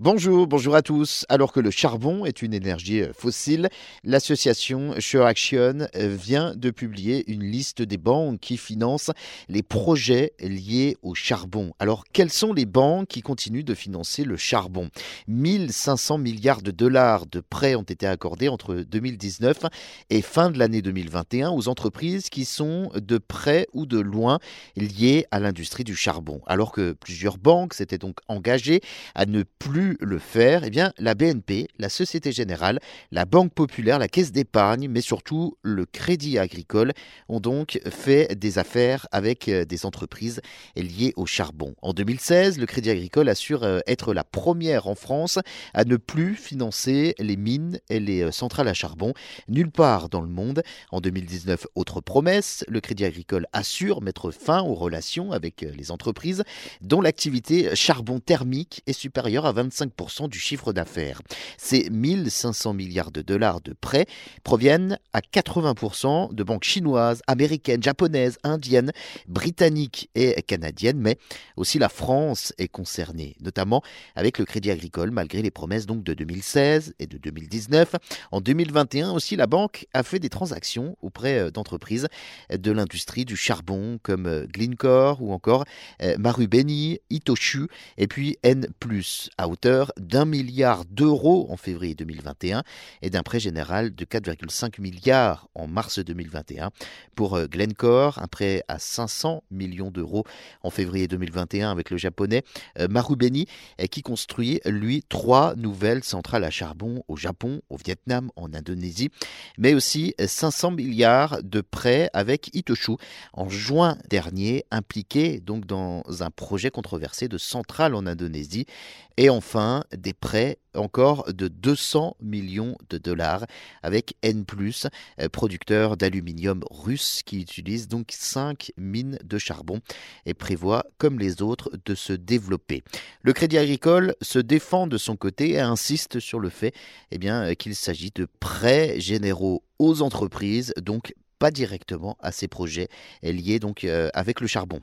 Bonjour, bonjour à tous. Alors que le charbon est une énergie euh, fossile, l'association Sure Action euh, vient de publier une liste des banques qui financent les projets liés au charbon. Alors, quelles sont les banques qui continuent de financer le charbon? 1500 milliards de dollars de prêts ont été accordés entre 2019 et fin de l'année 2021 aux entreprises qui sont de près ou de loin liées à l'industrie du charbon. Alors que plusieurs banques s'étaient donc engagées à ne plus le faire Eh bien, la BNP, la Société Générale, la Banque Populaire, la Caisse d'épargne, mais surtout le Crédit Agricole ont donc fait des affaires avec euh, des entreprises liées au charbon. En 2016, le Crédit Agricole assure euh, être la première en France à ne plus financer les mines et les euh, centrales à charbon nulle part dans le monde. En 2019, autre promesse, le Crédit Agricole assure mettre fin aux relations avec les entreprises dont l'activité charbon thermique est supérieure à 25 du chiffre d'affaires. Ces 1500 milliards de dollars de prêts proviennent à 80% de banques chinoises, américaines, japonaises, indiennes, britanniques et canadiennes, mais aussi la France est concernée, notamment avec le Crédit Agricole, malgré les promesses donc de 2016 et de 2019. En 2021 aussi, la banque a fait des transactions auprès euh, d'entreprises de l'industrie du charbon comme euh, Glencore ou encore euh, Marubeni, Itoshu et puis N+, à hauteur d'un milliard d'euros en février 2021 et d'un prêt général de 4,5 milliards en mars 2021. Pour euh, Glencore, un prêt à 500 millions d'euros en février 2021 avec le japonais euh, Marubeni qui construit lui trois nouvelles centrales à charbon au Japon, au Vietnam, en Indonésie, mais aussi 500 milliards de prêts avec Itoshu en juin dernier, impliqué donc dans un projet controversé de centrale en Indonésie. Et enfin, des prêts encore de 200 millions de dollars avec N+, euh, producteur d'aluminium russe qui utilise donc 5 mines de charbon et prévoit, comme les autres, de se développer. Le Crédit Agricole se défend de son côté et insiste sur le fait eh bien, qu'il s'agit de prêts généraux aux entreprises, donc pas directement à ces projets liés donc euh, avec le charbon.